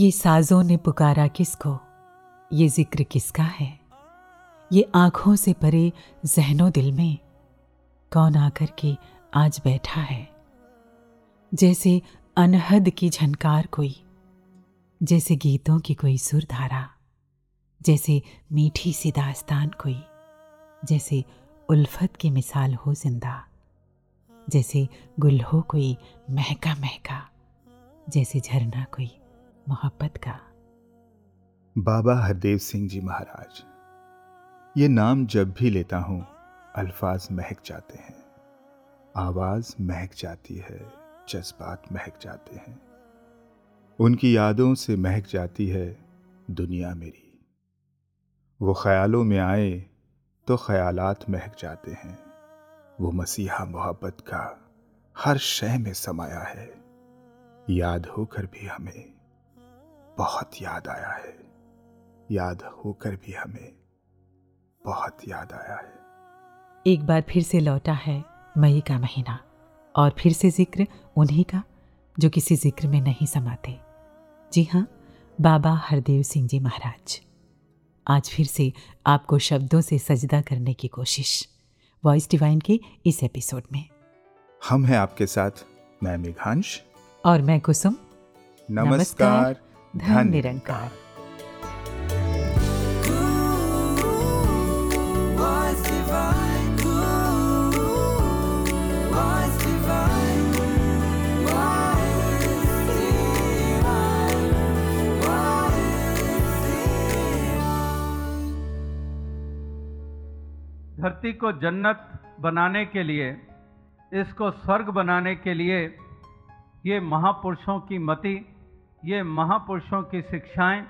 ये साजों ने पुकारा किसको? ये ज़िक्र किसका है? ये आँखों से परे जहनों दिल में कौन आकर के आज बैठा है? जैसे अनहद की झनकार कोई, जैसे गीतों की कोई सुरधारा, जैसे मीठी सी दास्तान कोई, जैसे उल्फत की मिसाल हो ज़िंदा, जैसे गुल हो कोई महका महका, जैसे झरना कोई। मोहब्बत का। बाबा हरदेव सिंह जी महाराज, ये नाम जब भी लेता हूँ, अल्फाज महक जाते हैं। आवाज़ महक जाती है, जज्बात महक जाते हैं। उनकी यादों से महक जाती है दुनिया मेरी। वो ख्यालों में आए तो ख्यालात महक जाते हैं। वो मसीहा मोहब्बत का हर शय में समाया है। याद होकर भी हमें बहुत याद आया है। याद होकर भी हमें बहुत याद आया है। एक बार फिर से लौटा है मई का महीना और फिर से ज़िक्र उन्हीं का जो किसी ज़िक्र में नहीं समाते। जी हाँ बाबा हरदेव सिंह जी महाराज। आज फिर से आपको शब्दों से सजदा करने की कोशिश। वॉइस डिवाइन के इस एपिसोड में। हम हैं आपके साथ मैं मेघांश। और मैं कुसुम। नमस्कार। धन निरंकार धरती को जन्नत बनाने के लिए, इसको स्वर्ग बनाने के लिए ये महापुरुषों की मति ये महापुरुषों की शिक्षाएँ,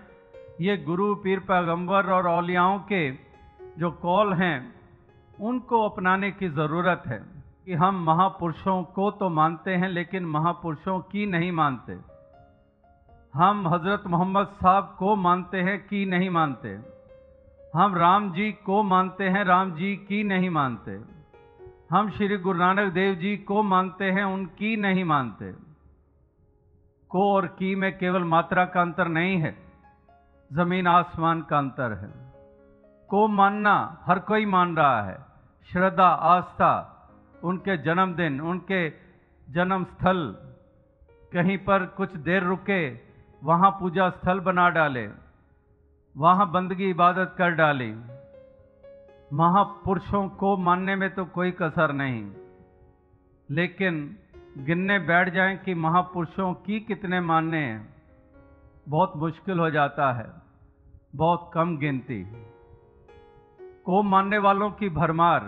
ये गुरु पीर पैगंबर और औलियाओं के जो कॉल हैं, उनको अपनाने की ज़रूरत है कि हम महापुरुषों को तो मानते हैं, लेकिन महापुरुषों की नहीं मानते। हम हज़रत मोहम्मद साहब को मानते हैं, कि नहीं मानते। हम राम जी को मानते हैं, राम जी की नहीं मानते। हम श्री गुरु नानक देव जी को मानते हैं, उनकी नहीं मानते। को और की में केवल मात्रा का अंतर नहीं है, ज़मीन आसमान का अंतर है। को मानना हर कोई मान रहा है। श्रद्धा, आस्था, उनके जन्मदिन, उनके जन्म स्थल कहीं पर कुछ देर रुके, वहाँ पूजा स्थल बना डाले, वहाँ बंदगी, इबादत कर डाली। महापुरुषों को मानने में तो कोई कसर नहीं, लेकिन गिनने बैठ जाएँ कि महापुरुषों की कितने मानने हैं। बहुत मुश्किल हो जाता है, बहुत कम गिनती। को मानने वालों की भरमार,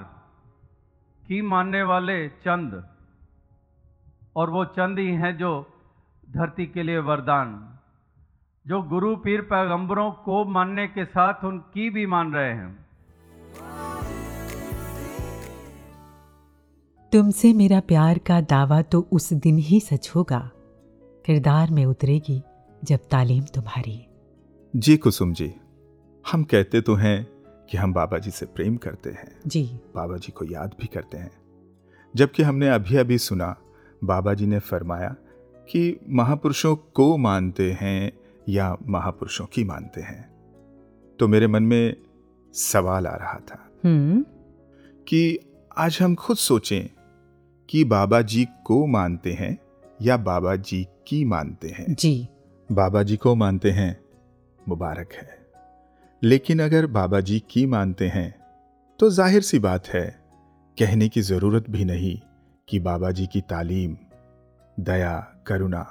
की मानने वाले चंद, और वो चंद ही हैं जो धरती के लिए वरदान। जो गुरु, पीर, पैगंबरों को मानने के साथ उनकी भी मान रहे हैं। तुमसे मेरा प्यार का दावा तो उस दिन ही सच होगा। किरदार में उतरेगी जब तालीम तुम्हारी। जी कुसुम जी हम कहते तो हैं कि हम बाबा जी से प्रेम करते हैं। जी। बाबा जी को याद भी करते हैं। जबकि हमने अभी अभी सुना बाबा जी ने फरमाया कि महापुरुषों को मानते हैं या महापुरुषों की मानते हैं। तो मेरे मन में सवाल आ रहा था हम्म। कि आज हम खुद सोचें कि बाबा जी को मानते हैं या बाबा जी की मानते हैं? जी। बाबा जी को मानते हैं मुबारक है। लेकिन अगर बाबा जी की मानते हैं तो ज़ाहिर सी बात है कहने की ज़रूरत भी नहीं कि बाबा जी की तालीम दया करुणा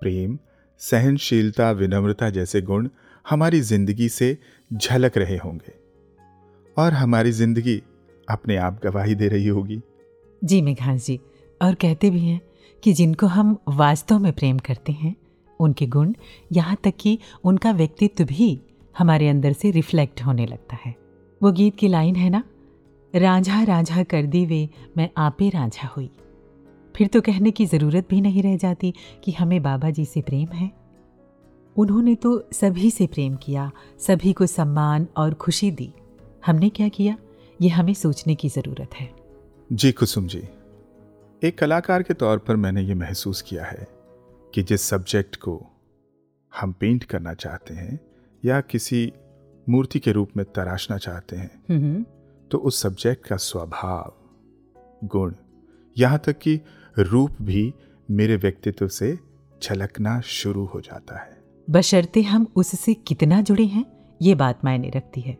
प्रेम सहनशीलता विनम्रता जैसे गुण हमारी ज़िंदगी से झलक रहे होंगे। और हमारी ज़िंदगी अपने आप गवाही दे रही होगी। जी मेघांश जी, और कहते भी हैं कि जिनको हम वास्तव में प्रेम करते हैं, उनके गुण यहाँ तक कि उनका व्यक्तित्व भी हमारे अंदर से रिफ्लेक्ट होने लगता है। वो गीत की लाइन है ना? रांझा रांझा कर दी वे, मैं आपे रांझा हुई। फिर तो कहने की ज़रूरत भी नहीं रह जाती कि हमें बाबा जी से प्रेम है। उन्होंने तो सभी से प्रेम किया, सभी को सम्मान और खुशी दी। हमने क्या किया? ये हमें सोचने की ज़रूरत है। जी कुसुम जी। एक कलाकार के तौर पर मैंने ये महसूस किया है कि जिस सब्जेक्ट को हम पेंट करना चाहते हैं या किसी मूर्ति के रूप में तराशना चाहते हैं हम्म तो उस सब्जेक्ट का स्वभाव गुण यहाँ तक कि रूप भी मेरे व्यक्तित्व से झलकना शुरू हो जाता है। बशर्ते हम उससे कितना जुड़े हैं? ये बात मायने रखती है।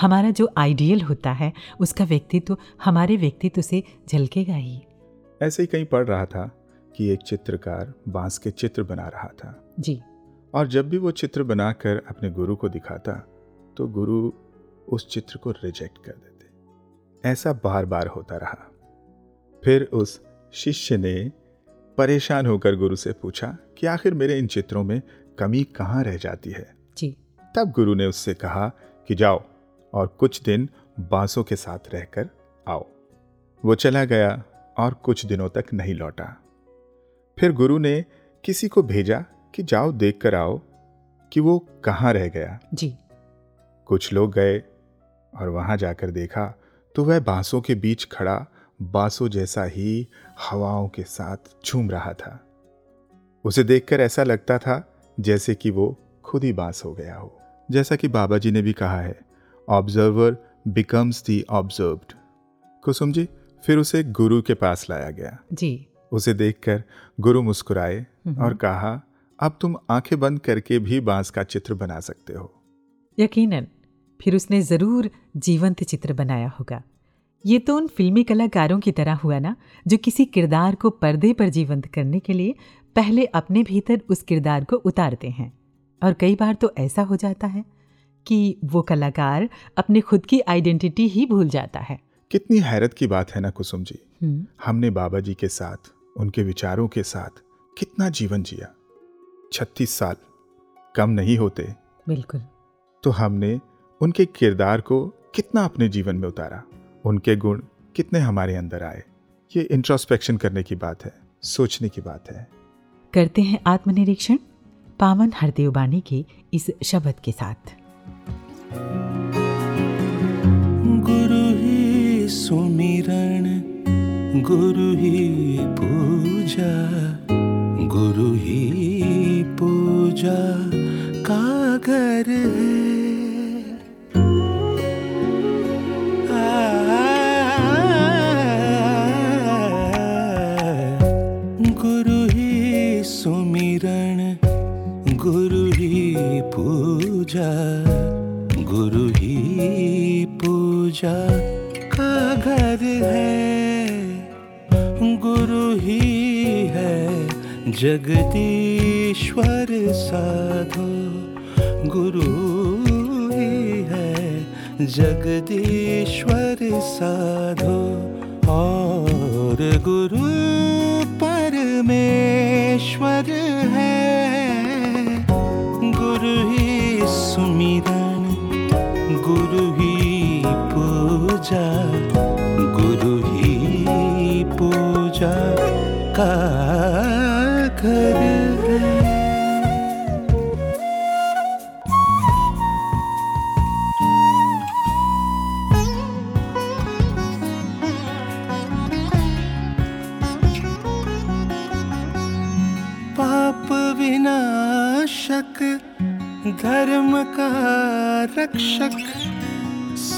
हमारा जो आइडियल होता है उसका व्यक्तित्व हमारे व्यक्तित्व से झलकेगा ही। ऐसे ही कहीं पढ़ रहा था कि एक चित्रकार बाँस के चित्र बना रहा था। जी। और जब भी वो चित्र बनाकर अपने गुरु को दिखाता तो गुरु उस चित्र को रिजेक्ट कर देते। ऐसा बार बार होता रहा। फिर उस शिष्य ने परेशान होकर गुरु से पूछा कि आखिर मेरे इन चित्रों में कमी कहाँ रह जाती है? तब गुरु ने उससे कहा कि जाओ और कुछ दिन बांसों के साथ रहकर आओ। वो चला गया और कुछ दिनों तक नहीं लौटा। फिर गुरु ने किसी को भेजा कि जाओ देख कर आओ कि वो कहाँ रह गया। जी। कुछ लोग गए और वहाँ जाकर देखा तो वह बांसों के बीच खड़ा बांसों जैसा ही हवाओं के साथ झूम रहा था। उसे देखकर ऐसा लगता था जैसे कि वो खुद ही बाँस हो गया हो। जैसा कि बाबा जी ने भी कहा है observer becomes the observed Kusum ji फिर उसे गुरु के पास लाया गया। जी। उसे देखकर गुरु मुस्कुराए और कहा अब तुम आँखें बंद करके भी बाँस का चित्र बना सकते हो। यकीनन फिर उसने ज़रूर जीवंत चित्र बनाया होगा। ये तो उन फिल्मी कलाकारों की तरह हुआ ना जो किसी किरदार को पर्दे पर जीवंत करने के लिए पहले अपने भीतर उस किरदार को उतारते हैं। और कई बार तो ऐसा हो जाता है कि वो कलाकार अपने खुद की आइडेंटिटी ही भूल जाता है। कितनी हैरत की बात है ना कुसुम जी। हम्म, हमने बाबा जी के साथ उनके विचारों के साथ कितना जीवन जिया। छत्तीस साल कम नहीं होते। बिल्कुल। तो हमने उनके किरदार को कितना अपने जीवन में उतारा। उनके गुण कितने हमारे अंदर आए। ये इंट्रोस्पेक्शन करने की बात है सोचने की बात है। करते हैं आत्मनिरीक्षण। पावन हरदेव बानी के इस शब्द के साथ। गुरु ही सुमिरण गुरु ही पूजा, गुरु ही पूजा का घर है। पूजा, गुरु ही पूजा का घर है। गुरु ही है जगदीश्वर साधो। गुरु ही है जगदीश्वर साधो। और गुरु परमेश्वर है। पूजा गुरु ही पूजा का घर पाप विनाशक धर्म का रक्षक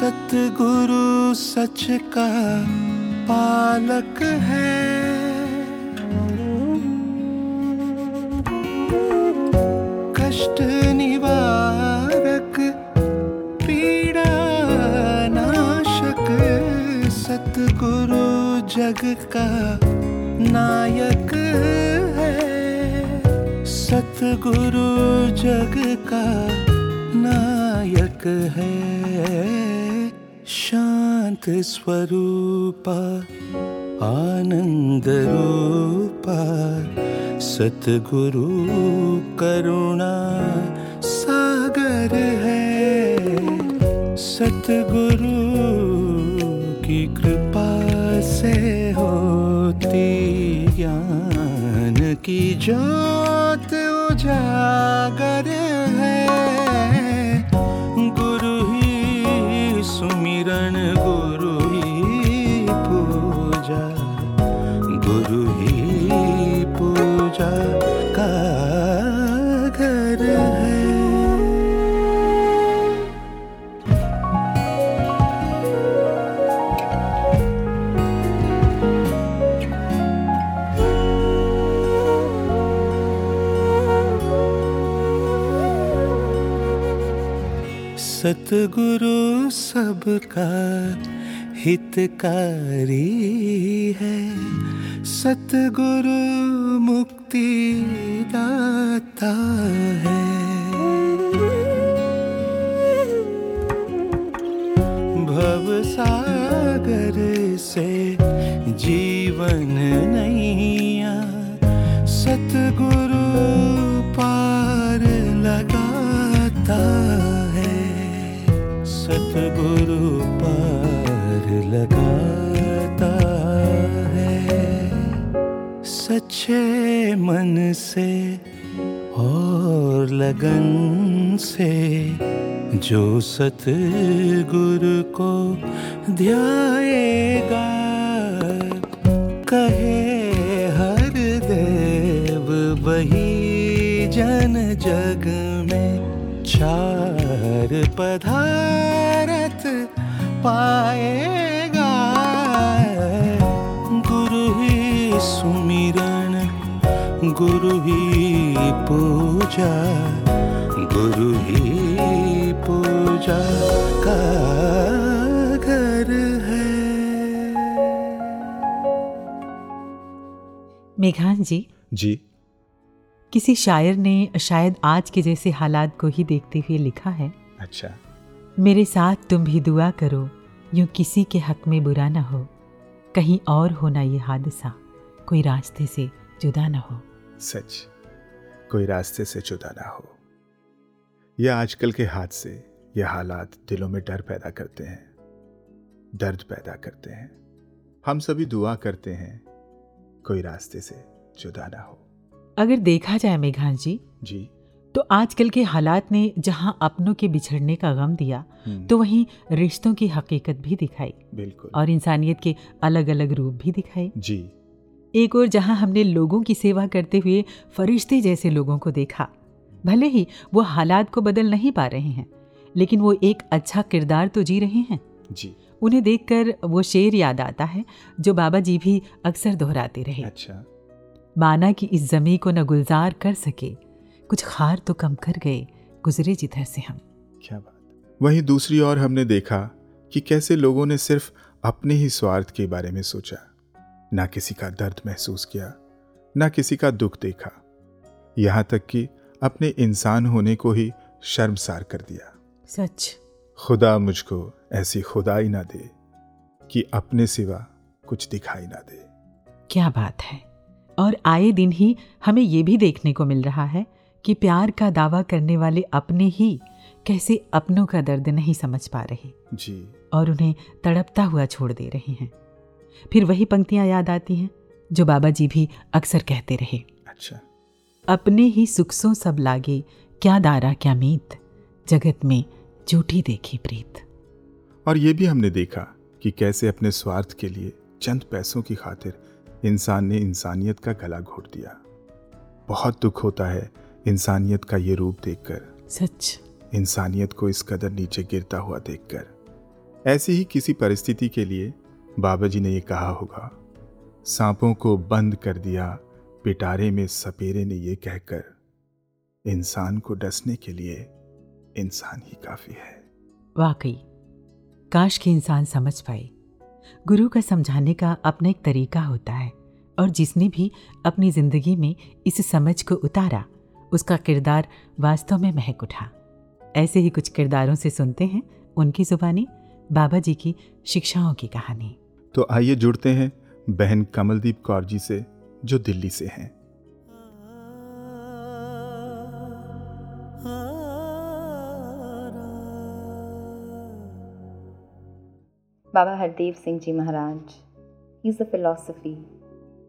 सतगुरु सच का पालक है। कष्ट निवारक, पीड़ा नाशक, सतगुरु जग का नायक है। सतगुरु जग का नायक है। स्वरूपा, आनंद रूपा, सतगुरु करुणा, सागर है। सतगुरु की कृपा से होती, ज्ञान की ज्योत उजागर है। आशा का घर है। सतगुरु सबका हितकारी है। सतगुरु मुख मुक्ति दाता है। भव सागर से जीवन नैया सतगुरु पार लगाता है। सतगुरु सच्चे मन से और लगन से जो सतगुरु को ध्याएगा, कहे हर देव वही जन जग में चार पधारत पाएगा गुरु ही पूजा गुरु ही पूजा का घर है। मेघान जी जी। किसी शायर ने शायद आज के जैसे हालात को ही देखते हुए लिखा है अच्छा। मेरे साथ तुम भी दुआ करो यूँ किसी के हक में बुरा ना हो कहीं और होना ये हादसा कोई रास्ते से जुदा ना हो। सच कोई रास्ते से जुदा ना हो। यह आजकल के हादसे ये हालात दिलों में डर पैदा करते हैं दर्द पैदा करते हैं। हम सभी दुआ करते हैं कोई रास्ते से जुदा ना हो। अगर देखा जाए मेघान जी जी। तो आजकल के हालात ने जहाँ अपनों के बिछड़ने का गम दिया हम्म, तो वहीं रिश्तों की हकीकत भी दिखाई बिल्कुल। और इंसानियत के अलग अलग रूप भी दिखाई जी। एक और जहाँ हमने लोगों की सेवा करते हुए फरिश्ते जैसे लोगों को देखा भले ही वो हालात को बदल नहीं पा रहे हैं लेकिन वो एक अच्छा किरदार तो जी रहे हैं। जी। उन्हें देखकर वो शेर याद आता है जो बाबा जी भी अक्सर दोहराते रहे। अच्छा। माना कि इस जमी को न गुलजार कर सके कुछ खार तो कम कर गए गुजरे जिधर से हम। क्या बात। वहीं दूसरी ओर हमने देखा कि कैसे लोगों ने सिर्फ़ अपने ही स्वार्थ के बारे में सोचा। ना किसी का दर्द महसूस किया ना किसी का दुख देखा। यहाँ तक कि अपने इंसान होने को ही शर्मसार कर दिया। सच। खुदा मुझको ऐसी खुदाई ना दे कि अपने सिवा कुछ दिखाई ना दे। क्या बात है। और आए दिन ही हमें ये भी देखने को मिल रहा है कि प्यार का दावा करने वाले अपने ही कैसे अपनों का दर्द नहीं समझ पा रहे जी। और उन्हें तड़पता हुआ छोड़ दे रहे हैं। फिर वही पंक्तियाँ याद आती हैं जो बाबा जी भी अक्सर कहते रहे। अच्छा। अपने ही सुख सो सब लागे क्या दारा क्या मीत? जगत में झूठी देखी प्रीत। और ये भी हमने देखा कि कैसे अपने स्वार्थ के लिए चंद पैसों की खातिर इंसान ने इंसानियत का गला घोट दिया। बहुत दुख होता है इंसानियत का ये रूप देखकर। सच। इंसानियत को इस कदर नीचे गिरता हुआ देखकर। ऐसी ही किसी परिस्थिति के लिए बाबा जी ने ये कहा होगा, सांपों को बंद कर दिया, पिटारे में सपेरे ने ये कहकर, इंसान को डसने के लिए इंसान ही काफ़ी है। वाकई, काश के इंसान समझ पाए। गुरु का समझाने का अपना एक तरीका होता है, और जिसने भी अपनी ज़िंदगी में इस समझ को उतारा, उसका किरदार वास्तव में महक उठा। ऐसे ही कुछ किरदारों से सुनते हैं उनकी जुबानी बाबा जी की शिक्षाओं की कहानी। तो आइए जुड़ते हैं बहन कमलदीप कौर जी से, जो दिल्ली से हैं। Baba Hardev Singh ji Maharaj is a philosophy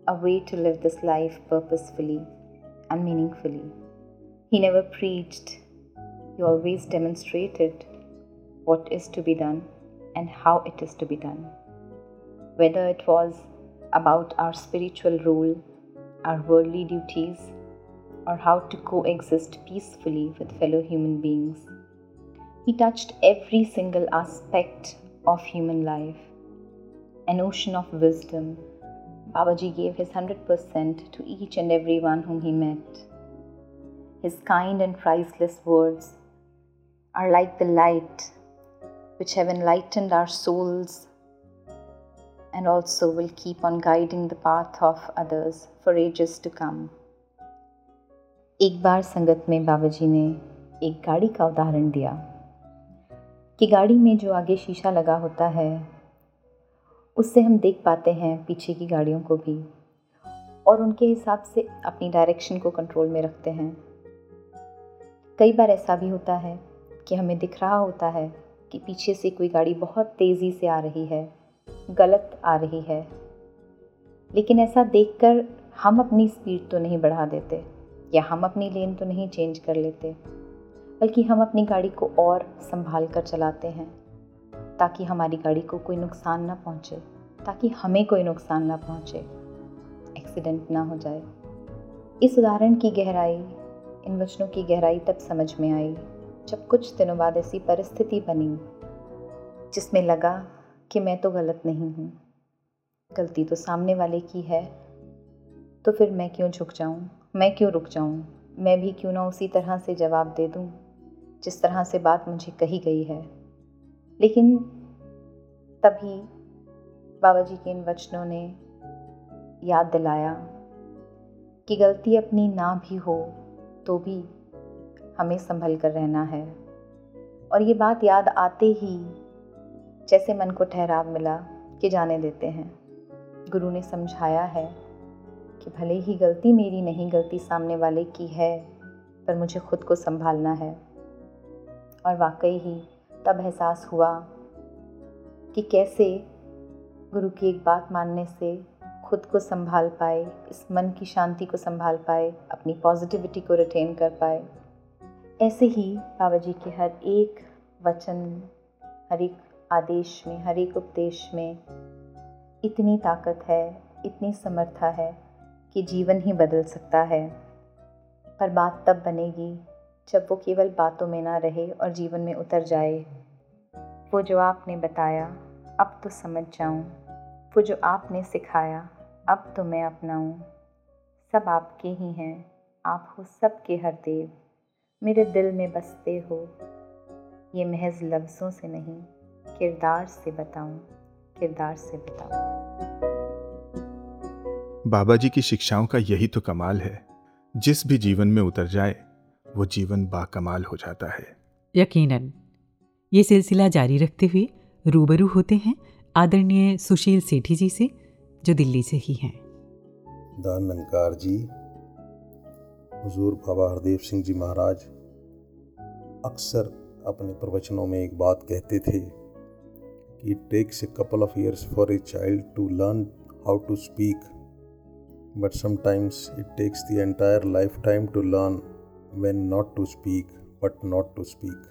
a way to live this life purposefully and meaningfully he never preached you always demonstrated what is to be done and how it is to be done Whether it was about our spiritual role, our worldly duties, or how to coexist peacefully with fellow human beings. He touched every single aspect of human life. An ocean of wisdom. Babaji gave his 100% to each and every one whom he met. His kind and priceless words are like the light which have enlightened our souls and also will keep on guiding the path of others for ages to come. एक बार संगत में बाबा जी ने एक गाड़ी का उदाहरण दिया कि गाड़ी में जो आगे शीशा लगा होता है, उससे हम देख पाते हैं पीछे की गाड़ियों को भी और उनके हिसाब से अपनी डायरेक्शन को कंट्रोल में रखते हैं कई बार ऐसा भी होता है कि हमें दिख रहा होता है कि पीछे से कोई गाड़ी बहुत तेज़ी से आ रही है गलत आ रही है। लेकिन ऐसा देखकर हम अपनी स्पीड तो नहीं बढ़ा देते, या हम अपनी लेन तो नहीं चेंज कर लेते, बल्कि हम अपनी गाड़ी को और संभाल कर चलाते हैं, ताकि हमारी गाड़ी को कोई नुकसान ना पहुँचे, ताकि हमें कोई नुकसान ना पहुँचे एक्सीडेंट ना हो जाए। इस उदाहरण की गहराई, इन वचनों की गहराई तब समझ में आई, जब कुछ दिनों बाद ऐसी परिस्थिति बनी, जिसमें लगा कि मैं तो गलत नहीं हूँ। गलती तो सामने वाले की है तो फिर मैं क्यों झुक जाऊँ? मैं क्यों रुक जाऊँ? मैं भी क्यों ना उसी तरह से जवाब दे दूँ, जिस तरह से बात मुझे कही गई है। लेकिन तभी बाबा जी के इन वचनों ने याद दिलाया कि गलती अपनी ना भी हो तो भी हमें संभल कर रहना है। और ये बात याद आते ही जैसे मन को ठहराव मिला कि जाने देते हैं। गुरु ने समझाया है कि भले ही गलती मेरी नहीं गलती सामने वाले की है, पर मुझे खुद को संभालना है। और वाकई ही तब एहसास हुआ कि कैसे गुरु की एक बात मानने से खुद को संभाल पाए, इस मन की शांति को संभाल पाए, अपनी पॉजिटिविटी को रिटेन कर पाए। ऐसे ही बाबा जी के हर एक वचन, हर एक आदेश में, हर एक उपदेश में इतनी ताकत है, इतनी समर्था है कि जीवन ही बदल सकता है। पर बात तब बनेगी जब वो केवल बातों में ना रहे और जीवन में उतर जाए। वो जो आपने बताया, अब तो समझ जाऊँ। वो जो आपने सिखाया, अब तो मैं अपनाऊँ। सब आपके ही हैं, आप हो सबके हर देव। मेरे दिल में बसते हो, ये महज लफ्ज़ों से नहीं। किरदार से बताऊँ किरदार से बताऊँ। बाबा जी की शिक्षाओं का यही तो कमाल है। जिस भी जीवन में उतर जाए वो जीवन बाकमाल हो जाता है। यकीनन ये सिलसिला जारी रखते हुए रूबरू होते हैं आदरणीय सुशील सेठी जी से जो दिल्ली से ही हैं। दान नंकार जी हुजूर बाबा हरदेव सिंह जी महाराज अक्सर अपने प्रवचनों में एक बात कहते थे takes a couple of years for a child to learn how to speak but sometimes it takes the entire life time to learn when not to speak, but not to speak.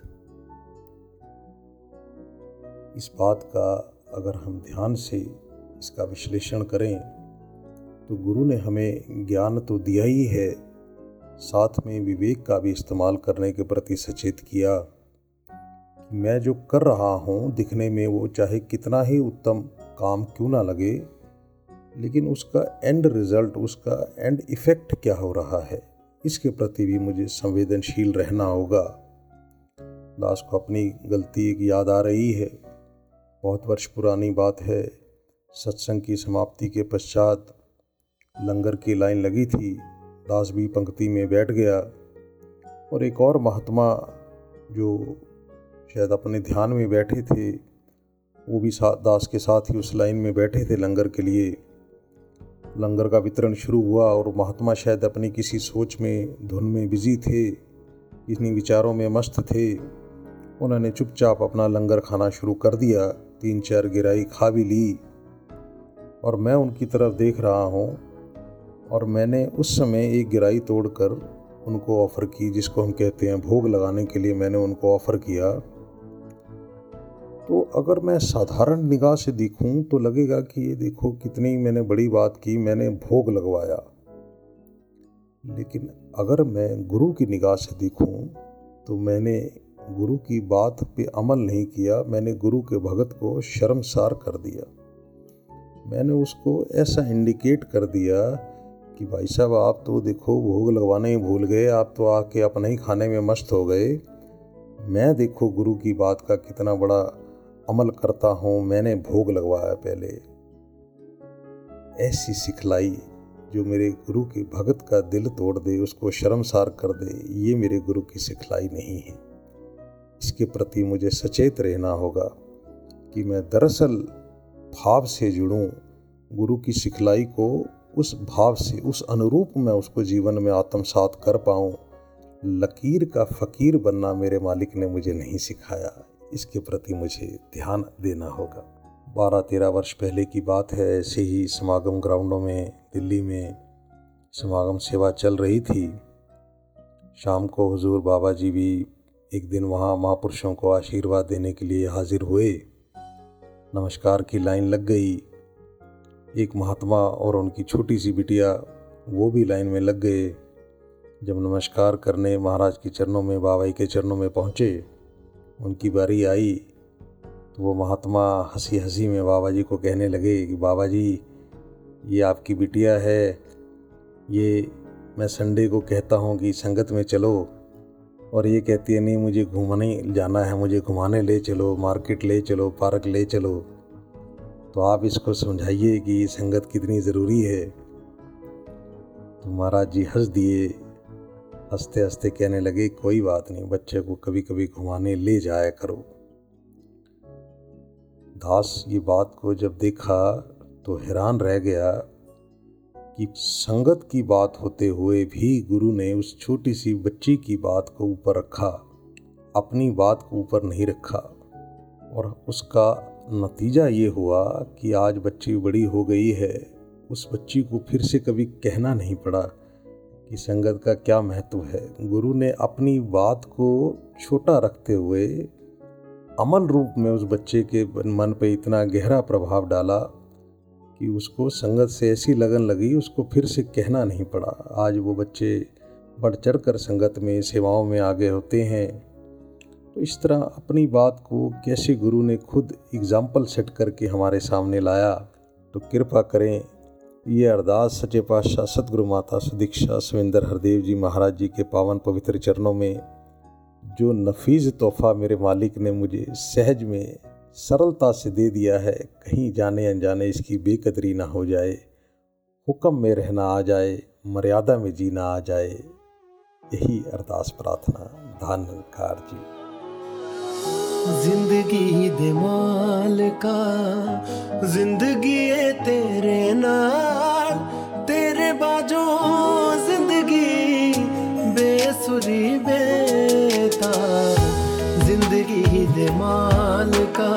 इस बात का अगर हम ध्यान से इसका विश्लेषण करें तो गुरु ने हमें ज्ञान तो दिया ही है, साथ में विवेक का भी इस्तेमाल करने के प्रति सचेत किया। मैं जो कर रहा हूँ दिखने में वो चाहे कितना ही उत्तम काम क्यों ना लगे, लेकिन उसका एंड रिज़ल्ट उसका एंड इफ़ेक्ट क्या हो रहा है? इसके प्रति भी मुझे संवेदनशील रहना होगा। दास को अपनी गलती एक याद आ रही है। बहुत वर्ष पुरानी बात है। सत्संग की समाप्ति के पश्चात लंगर की लाइन लगी थी। दास भी पंक्ति में बैठ गया। और एक और महात्मा जो शायद अपने ध्यान में बैठे थे। वो भी दास के साथ ही उस लाइन में बैठे थे लंगर के लिए। लंगर का वितरण शुरू हुआ और महात्मा शायद अपनी किसी सोच में, धुन में बिज़ी थे इतनी विचारों में मस्त थे। उन्होंने चुपचाप अपना लंगर खाना शुरू कर दिया। तीन चार गिराई खा भी ली। और मैं उनकी तरफ़ देख रहा हूँ। और मैंने उस समय एक गिराई तोड़कर उनको ऑफ़र की, जिसको हम कहते हैं भोग लगाने के लिए मैंने उनको ऑफ़र किया। तो अगर मैं साधारण निगाह से देखूँ तो लगेगा कि ये देखो कितनी मैंने बड़ी बात की, मैंने भोग लगवाया। लेकिन अगर मैं गुरु की निगाह से देखूँ तो मैंने गुरु की बात पे अमल नहीं किया, मैंने गुरु के भगत को शर्मसार कर दिया। मैंने उसको ऐसा इंडिकेट कर दिया कि भाई साहब, आप तो देखो भोग लगवाना ही भूल गए, आप तो आके अपने ही खाने में मस्त हो गए। मैं देखो गुरु की बात का कितना बड़ा अमल करता हूँ, मैंने भोग लगवाया पहले। ऐसी सिखलाई जो मेरे गुरु के भगत का दिल तोड़ दे, उसको शर्मसार कर दे, ये मेरे गुरु की सिखलाई नहीं है। इसके प्रति मुझे सचेत रहना होगा कि मैं दरअसल भाव से जुड़ूं, गुरु की सिखलाई को उस भाव से, उस अनुरूप मैं उसको जीवन में आत्मसात कर पाऊँ। लकीर का फ़कीर बनना मेरे मालिक ने मुझे नहीं सिखाया। इसके प्रति मुझे ध्यान देना होगा। बारह तेरह वर्ष पहले की बात है, ऐसे ही समागम ग्राउंडों में, दिल्ली में समागम सेवा चल रही थी। शाम को हुजूर बाबा जी भी एक दिन वहाँ महापुरुषों को आशीर्वाद देने के लिए हाजिर हुए। नमस्कार की लाइन लग गई। एक महात्मा और उनकी छोटी सी बिटिया, वो भी लाइन में लग गए। जब नमस्कार करने महाराज के चरणों में, बाबा के चरणों में पहुँचे उनकी बारी आई तो वो महात्मा हँसी हँसी में बाबा जी को कहने लगे कि बाबा जी ये आपकी बिटिया है। ये, मैं संडे को कहता हूँ कि संगत में चलो और ये कहती है, नहीं, मुझे घूमने जाना है, मुझे घुमाने ले चलो, मार्केट ले चलो, पार्क ले चलो। तो आप इसको समझाइए कि संगत कितनी ज़रूरी है। तो महाराज जी हंस दिए हँसते हँसते कहने लगे, कोई बात नहीं, बच्चे को कभी कभी घुमाने ले जाया करो। दास ये बात को जब देखा तो हैरान रह गया कि संगत की बात होते हुए भी गुरु ने उस छोटी सी बच्ची की बात को ऊपर रखा, अपनी बात को ऊपर नहीं रखा। और उसका नतीजा ये हुआ कि आज बच्ची बड़ी हो गई है, उस बच्ची को फिर से कभी कहना नहीं पड़ा। कि संगत का क्या महत्व है? गुरु ने अपनी बात को छोटा रखते हुए अमल रूप में उस बच्चे के मन पे इतना गहरा प्रभाव डाला कि उसको संगत से ऐसी लगन लगी, उसको फिर से कहना नहीं पड़ा। आज वो बच्चे बढ़ चढ़ कर संगत में, सेवाओं में आगे होते हैं। तो इस तरह अपनी बात को कैसे गुरु ने खुद एग्ज़ाम्पल सेट करके हमारे सामने लाया तो कृपा करें ये अरदास सचे पातशाह सतगुरु माता सुदीक्षा सविंदर हरदेव जी महाराज जी के पावन पवित्र चरणों में जो नफीज तोहफा मेरे मालिक ने मुझे सहज में सरलता से दे दिया है, कहीं जाने अनजाने इसकी बेकदरी ना हो जाए, हुक्म में रहना आ जाए, मर्यादा में जीना आ जाए, यही अरदास प्रार्थना। धन्यकार जी। ज़िंदगी दे मालिका, ज़िंदगी है तेरे नाल। तेरे बाजो ज़िंदगी, बेसुरी बेता ज़िंदगी दे मालिका।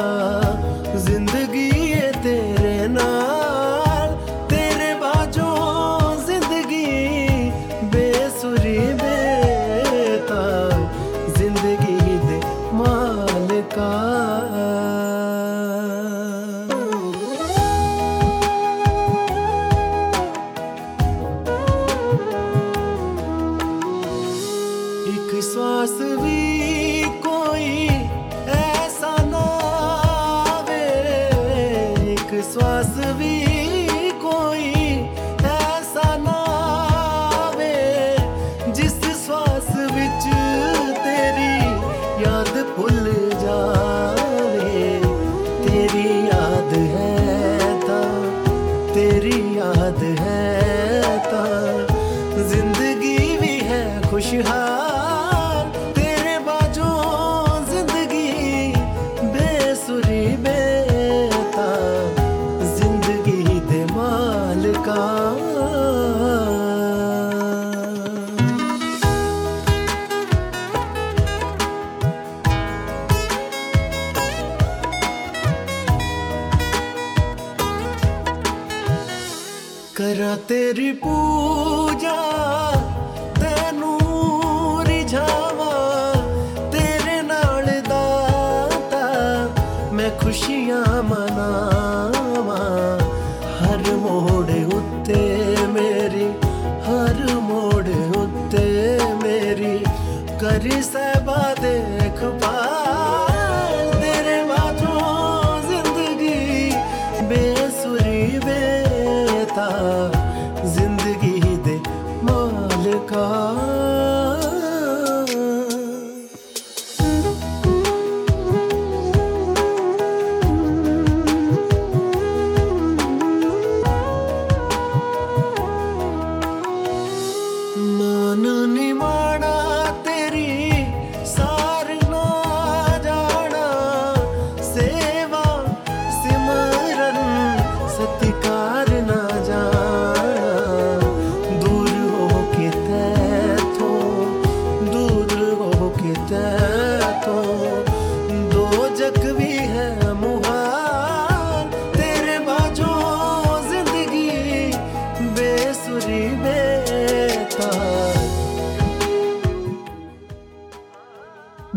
करा तेरी पूजा।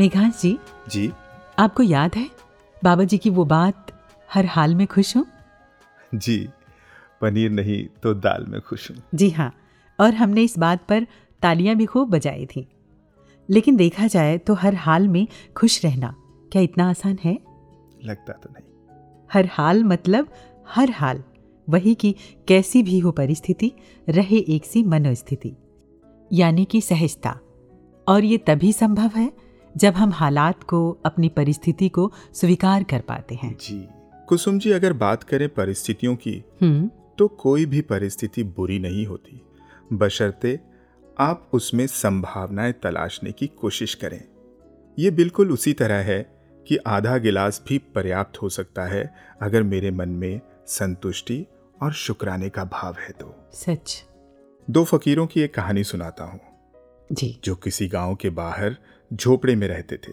मेघांश जी। जी। आपको याद है बाबा जी की वो बात हर हाल में खुश हूँ जी पनीर नहीं तो दाल में खुश हूँ। जी हाँ और हमने इस बात पर तालियाँ भी खूब बजाई थी। लेकिन देखा जाए तो हर हाल में खुश रहना क्या इतना आसान है? लगता तो नहीं। हर हाल मतलब हर हाल वही कि कैसी भी हो परिस्थिति रहे एक सी मनोस्थिति यानी कि सहजता। और ये तभी संभव है जब हम हालात को अपनी परिस्थिति को स्वीकार कर पाते हैं। जी कुसुम जी अगर बात करें परिस्थितियों की हम्म। तो कोई भी परिस्थिति बुरी नहीं होती। बशर्ते आप उसमें संभावनाएँ तलाशने की कोशिश करें। ये बिल्कुल उसी तरह है कि आधा गिलास भी पर्याप्त हो सकता है अगर मेरे मन में संतुष्टि और शुक्राने का भाव है तो। सच। दो फकीरों की एक कहानी सुनाता हूँ। जी। जो किसी गाँव के बाहर झोपड़े में रहते थे।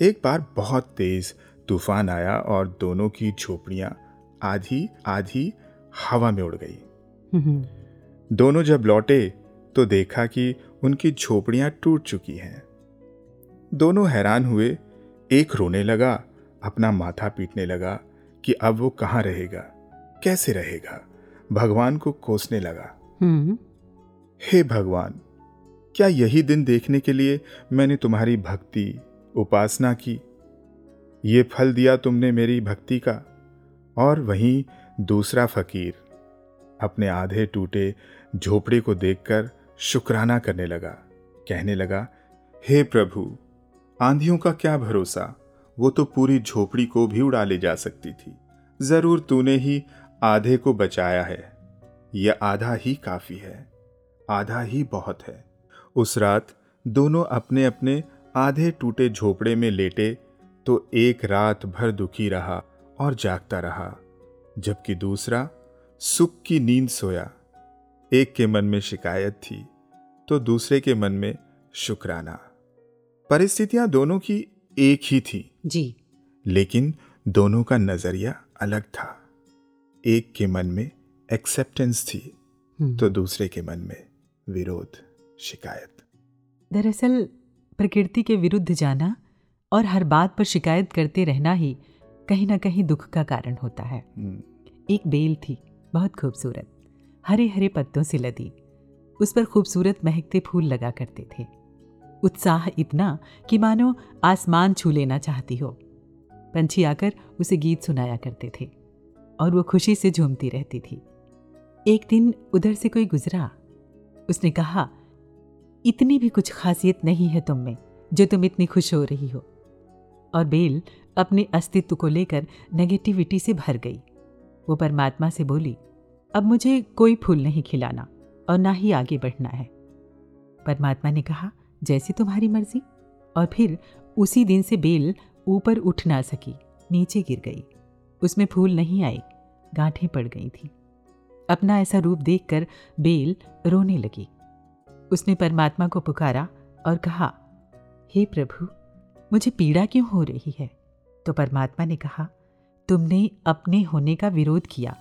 एक बार बहुत तेज तूफ़ान आया और दोनों की झोपड़ियाँ आधी आधी हवा में उड़ गई। दोनों जब लौटे तो देखा कि उनकी झोपड़ियाँ टूट चुकी हैं। दोनों हैरान हुए। एक रोने लगा अपना माथा पीटने लगा कि अब वो कहाँ रहेगा कैसे रहेगा भगवान को कोसने लगा। हम्म, हे भगवान क्या यही दिन देखने के लिए मैंने तुम्हारी भक्ति, उपासना की? ये फल दिया तुमने मेरी भक्ति का, और वहीं दूसरा फकीर अपने आधे टूटे झोपड़े को देखकर शुक्राना करने लगा। कहने लगा, हे प्रभु, आंधियों का क्या भरोसा? वो तो पूरी झोपड़ी को भी उड़ा ले जा सकती थी। ज़रूर तूने ही आधे को बचाया है। यह आधा ही काफ़ी है, आधा ही बहुत है। उस रात दोनों अपने अपने आधे टूटे झोपड़े में लेटे तो एक रात भर दुखी रहा और जागता रहा जबकि दूसरा सुख की नींद सोया। एक के मन में शिकायत थी तो दूसरे के मन में शुक्राना। परिस्थितियाँ दोनों की एक ही थी। जी। लेकिन दोनों का नज़रिया अलग था। एक के मन में एक्सेप्टेंस थी हम्म। तो दूसरे के मन में विरोध। शिकायत। दरअसल प्रकृति के विरुद्ध जाना और हर बात पर शिकायत करते रहना ही कहीं ना कहीं दुख का कारण होता है। हम्म, एक बेल थी बहुत खूबसूरत हरे हरे पत्तों से लदी। उस पर खूबसूरत महकते फूल लगा करते थे। उत्साह इतना कि मानो आसमान छू लेना चाहती हो। पंछी आकर उसे गीत सुनाया करते थे और वो खुशी से झूमती रहती थी। एक दिन उधर से कोई गुजरा। उसने कहा इतनी भी कुछ खासियत नहीं है तुम में, जो तुम इतनी खुश हो रही हो। और बेल अपने अस्तित्व को लेकर नेगेटिविटी से भर गई। वो परमात्मा से बोली, अब मुझे कोई फूल नहीं खिलाना और ना ही आगे बढ़ना है। परमात्मा ने कहा, जैसी तुम्हारी मर्ज़ी। और फिर उसी दिन से बेल ऊपर उठ ना सकी, नीचे गिर गई। उसमें फूल नहीं आए, गांठें पड़ गई थी। अपना ऐसा रूप देखकर बेल रोने लगी। उसने परमात्मा को पुकारा और कहा हे प्रभु मुझे पीड़ा क्यों हो रही है? तो परमात्मा ने कहा तुमने अपने होने का विरोध किया।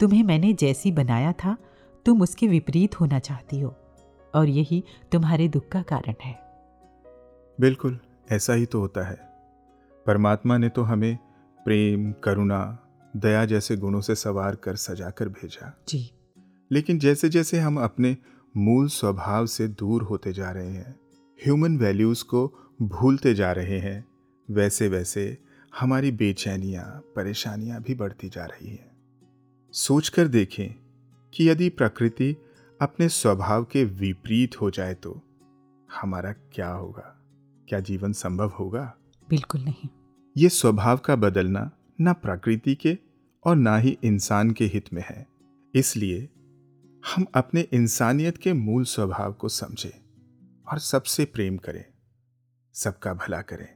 तुम्हें मैंने जैसी बनाया था तुम उसके विपरीत होना चाहती हो और यही तुम्हारे दुख का कारण है। बिल्कुल ऐसा ही तो होता है। परमात्मा ने तो हमें प्रेम करुणा दया जैसे गुणों से सवार कर सजा कर भेजा। जी। लेकिन जैसे जैसे हम अपने मूल स्वभाव से दूर होते जा रहे हैं। ह्यूमन वैल्यूज़ को भूलते जा रहे हैं। वैसे वैसे हमारी बेचैनियाँ परेशानियाँ भी बढ़ती जा रही हैं। सोचकर देखें कि यदि प्रकृति अपने स्वभाव के विपरीत हो जाए तो हमारा क्या होगा? क्या जीवन संभव होगा? बिल्कुल नहीं। ये स्वभाव का बदलना ना प्रकृति के और ना ही इंसान के हित में है। इसलिए हम अपने इंसानियत के मूल स्वभाव को समझें और सबसे प्रेम करें सबका भला करें।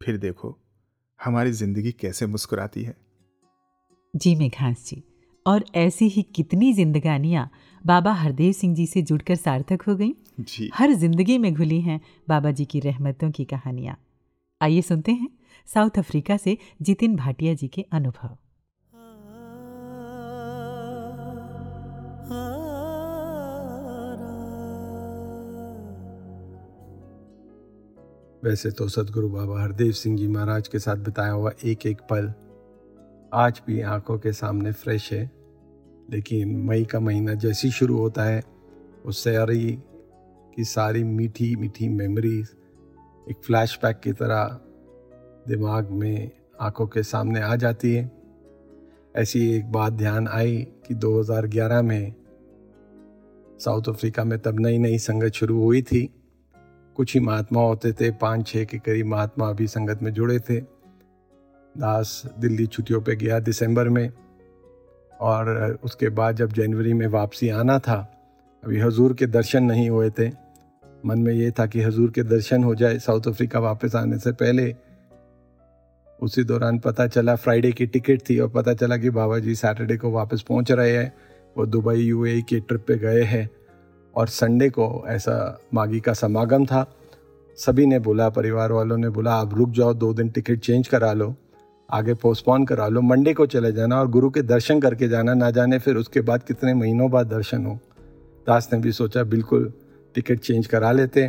फिर देखो हमारी ज़िंदगी कैसे मुस्कुराती है। जी मेघांस जी। और ऐसी ही कितनी जिंदगानियाँ बाबा हरदेव सिंह जी से जुड़कर सार्थक हो गई। जी। हर ज़िंदगी में घुली हैं बाबा जी की रहमतों की कहानियाँ। आइए सुनते हैं साउथ अफ्रीका से जितिन भाटिया जी के अनुभव। वैसे तो सदगुरु बाबा हरदेव सिंह जी महाराज के साथ बिताया हुआ एक एक पल आज भी आँखों के सामने फ्रेश है। लेकिन मई का महीना जैसे शुरू होता है उस सारी की सारी मीठी मीठी मेमोरीज एक फ्लैशबैक की तरह दिमाग में आँखों के सामने आ जाती है। ऐसी एक बात ध्यान आई कि 2011 में साउथ अफ्रीका में तब नई नई संगत शुरू हुई थी। कुछ ही महात्मा होते थे पाँच छः के करीब महात्मा अभी संगत में जुड़े थे। दास दिल्ली छुट्टियों पे गया दिसंबर में और उसके बाद जब जनवरी में वापसी आना था, अभी हजूर के दर्शन नहीं हुए थे। मन में ये था कि हजूर के दर्शन हो जाए, साउथ अफ्रीका वापस आने से पहले। उसी दौरान पता चला फ्राइडे की टिकट थी और पता चला कि बाबा जी सैटरडे को वापस पहुँच रहे हैं। वो दुबई, यूएई के ट्रिप पे गए हैं। और संडे को ऐसा मागी का समागम था। सभी ने बोला, परिवार वालों ने बोला, आप रुक जाओ, दो दिन टिकट चेंज करा लो, आगे पोस्टपोन करा लो मंडे को चले जाना और गुरु के दर्शन करके जाना, ना जाने फिर उसके बाद कितने महीनों बाद दर्शन हो? दास ने भी सोचा, बिल्कुल टिकट चेंज करा लेते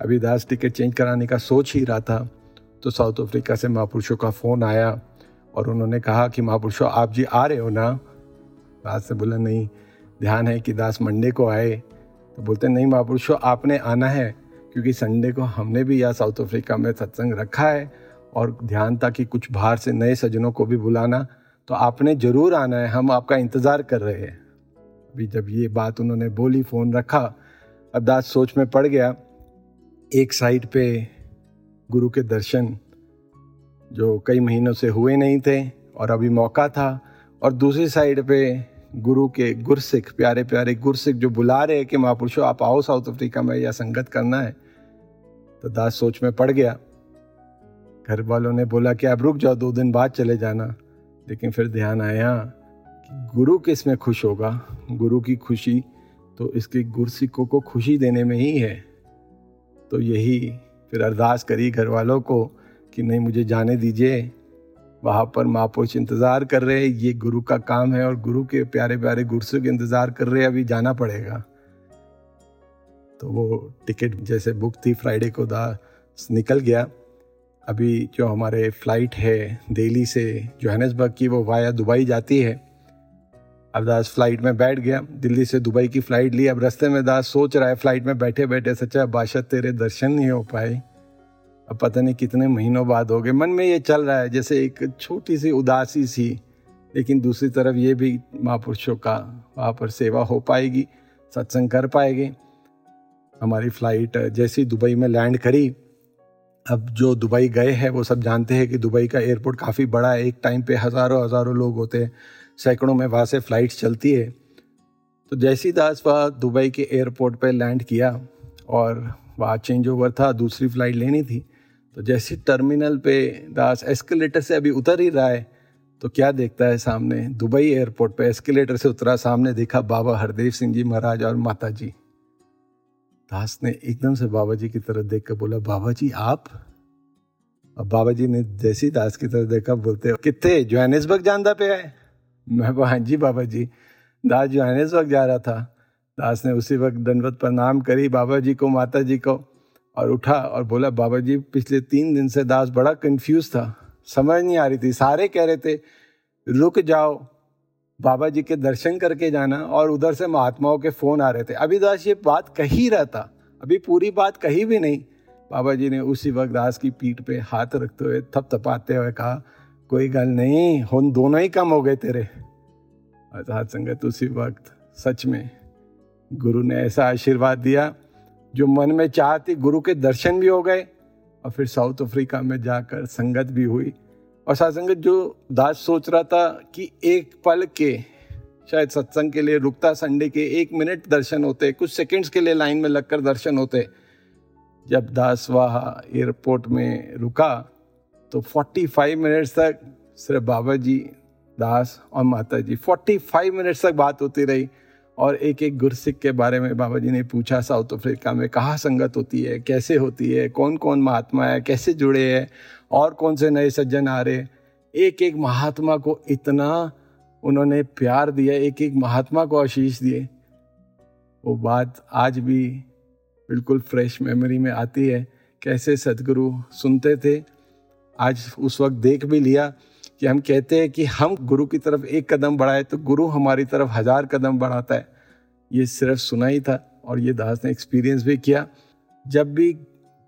अभी दास टिकट चेंज कराने का सोच ही रहा था तो साउथ अफ्रीका से महापुरुषों का फ़ोन आया और उन्होंने कहा कि, महापुरुषों, आप जी आ रहे हो ना? दास से बोला, नहीं, ध्यान है कि दास मंडे को आए तो बोलते, नहीं महापुरुषो आपने आना है, क्योंकि संडे को हमने भी यहाँ साउथ अफ्रीका में सत्संग रखा है और ध्यान था कि कुछ बाहर से नए सज्जनों को भी बुलाना तो आपने ज़रूर आना है, हम आपका इंतज़ार कर रहे हैं। अभी जब ये बात उन्होंने बोली, फ़ोन रखा अब दास सोच में पड़ गया, एक साइड पे गुरु के दर्शन जो कई महीनों से हुए नहीं थे और अभी मौका था, और दूसरी साइड पे गुरु के गुरसिख, प्यारे प्यारे गुरसिख जो बुला रहे हैं कि महापुरुषों, आप आओ साउथ अफ्रीका में या संगत करना है। तो दास सोच में पड़ गया। घर वालों ने बोला कि आप रुक जाओ, दो दिन बाद चले जाना। लेकिन फिर ध्यान आया कि गुरु किसमें खुश होगा? गुरु की खुशी तो इसके गुरसिखों को खुशी देने में ही है। तो यही फिर अरदास करी घर वालों को कि नहीं, मुझे जाने दीजिए। वहाँ पर महापुरुष इंतज़ार कर रहे हैं। ये गुरु का काम है और गुरु के प्यारे प्यारे गुरसों के इंतज़ार कर रहे हैं। अभी जाना पड़ेगा। तो वो टिकट जैसे बुक थी, फ्राइडे को दास निकल गया। अभी जो हमारे फ़्लाइट है दिल्ली से जोहानसबर्ग की, वो वाया दुबई जाती है। अब दास फ़्लाइट में बैठ गया। दिल्ली से दुबई की फ़्लाइट ली। अब रास्ते में दास सोच रहा है, फ़्लाइट में बैठे बैठे सच्चा बादशाह तेरे दर्शन नहीं हो पाए। अब पता नहीं कितने महीनों बाद हो गए। मन में ये चल रहा है, जैसे एक छोटी सी उदासी सी, लेकिन दूसरी तरफ़ ये भी महापुरुषों का वहाँ पर सेवा हो पाएगी, सत्संग कर पाएगी। हमारी फ़्लाइट जैसी दुबई में लैंड करी। अब जो दुबई गए हैं, वो सब जानते हैं कि दुबई का एयरपोर्ट काफ़ी बड़ा है। एक टाइम पे हज़ारों हज़ारों लोग होते हैं। सैकड़ों में वहाँ से फ़्लाइट्स चलती है। तो जैसी दास वह दुबई के एयरपोर्ट पे लैंड किया और वहाँ चेंज ओवर था, दूसरी फ़्लाइट लेनी थी तो जैसे टर्मिनल पे दास एस्केलेटर से अभी उतर ही रहा है तो क्या देखता है सामने? दुबई एयरपोर्ट पे एस्केलेटर से उतरा, सामने देखा बाबा हरदेव सिंह जी महाराज और माता जी दास ने एकदम से बाबा जी की तरफ़ देख कर बोला बाबा जी आप? अब बाबा जी ने जैसी दास की तरफ़ देखा, बोलते, कितने? जोहानिसबर्ग जानदा पे आए? मैं हाँ जी बाबा जी दास जोहानिसबर्ग जा रहा था। दास ने उसी वक्त दंडवत प्रणाम करी बाबा जी को माता जी को। और उठा और बोला, बाबा जी, पिछले तीन दिन से दास बड़ा कंफ्यूज था। समझ नहीं आ रही थी। सारे कह रहे थे, रुक जाओ, बाबा जी के दर्शन करके जाना। और उधर से महात्माओं के फ़ोन आ रहे थे। अभी दास ये बात कही रहा था अभी पूरी बात कही भी नहीं। बाबा जी ने उसी वक्त दास की पीठ पे हाथ रखते हुए थप थपाते हुए कहा, कोई गल नहीं हम दोनों ही कम हो गए तेरे। अर्थात संगत, उसी वक्त सच में गुरु ने ऐसा आशीर्वाद दिया जो मन में चाहती गुरु के दर्शन भी हो गए और फिर साउथ अफ्रीका में जाकर संगत भी हुई। और सासंगत जो दास सोच रहा था कि एक पल के, शायद सत्संग के लिए रुकता संडे के एक मिनट दर्शन होते, कुछ सेकंड्स के लिए लाइन में लगकर दर्शन होते। जब दास वहाँ एयरपोर्ट में रुका तो 45 मिनट्स तक सिर्फ़ बाबा जी, दास और माता जी 45 मिनट्स तक बात होती रही। और एक एक गुरसिख के बारे में बाबा जी ने पूछा, साउथ अफ्रीका में कहाँ संगत होती है, कैसे होती है कौन कौन महात्मा है, कैसे जुड़े हैं, और कौन से नए सज्जन आ रहे एक एक महात्मा को इतना उन्होंने प्यार दिया एक एक महात्मा को आशीष दिए। वो बात आज भी बिल्कुल फ्रेश मेमोरी में आती है, कैसे सदगुरु सुनते थे, आज उस वक्त देख भी लिया। कि हम कहते हैं कि हम गुरु की तरफ़ एक कदम बढ़ाए तो गुरु हमारी तरफ़ हज़ार कदम बढ़ाता है। ये सिर्फ़ सुना ही था और ये दास ने एक्सपीरियंस भी किया। जब भी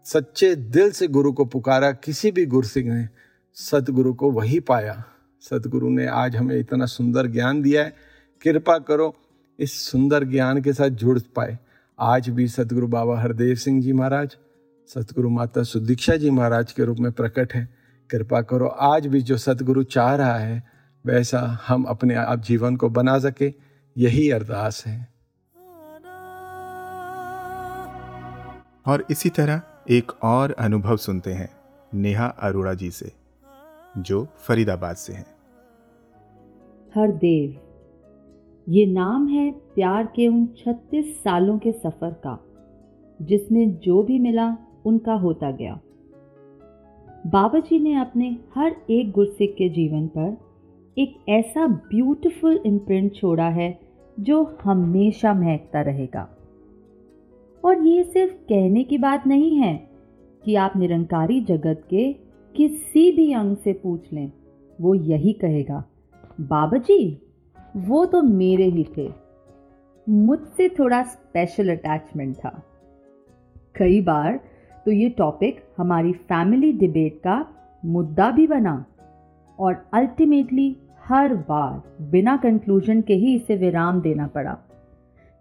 सच्चे दिल से गुरु को पुकारा, किसी भी गुरु सिंह ने, सतगुरु को वही पाया। सतगुरु ने आज हमें इतना सुंदर ज्ञान दिया है। कृपा करो इस सुंदर ज्ञान के साथ जुड़ पाए। आज भी सतगुरु बाबा हरदेव सिंह जी महाराज, सतगुरु माता सुदीक्षा जी महाराज के रूप में प्रकट है। कृपा करो आज भी जो सतगुरु चाह रहा है वैसा हम अपने आप जीवन को बना सके यही अरदास है। और इसी तरह एक और अनुभव सुनते हैं नेहा अरोड़ा जी से जो फरीदाबाद से हैं। हर देव ये नाम है प्यार के उन 36 सालों के सफ़र का जिसमें जो भी मिला उनका होता गया। बाबा जी ने अपने हर एक गुरसिक के जीवन पर एक ऐसा ब्यूटीफुल इम्प्रिंट छोड़ा है जो हमेशा महकता रहेगा। और ये सिर्फ़ कहने की बात नहीं है कि आप निरंकारी जगत के किसी भी अंग से पूछ लें, वो यही कहेगा बाबा जी वो तो मेरे ही थे। मुझसे थोड़ा स्पेशल अटैचमेंट था। कई बार तो ये टॉपिक हमारी फैमिली डिबेट का मुद्दा भी बना। और अल्टीमेटली हर बार बिना कंक्लूजन के ही इसे विराम देना पड़ा।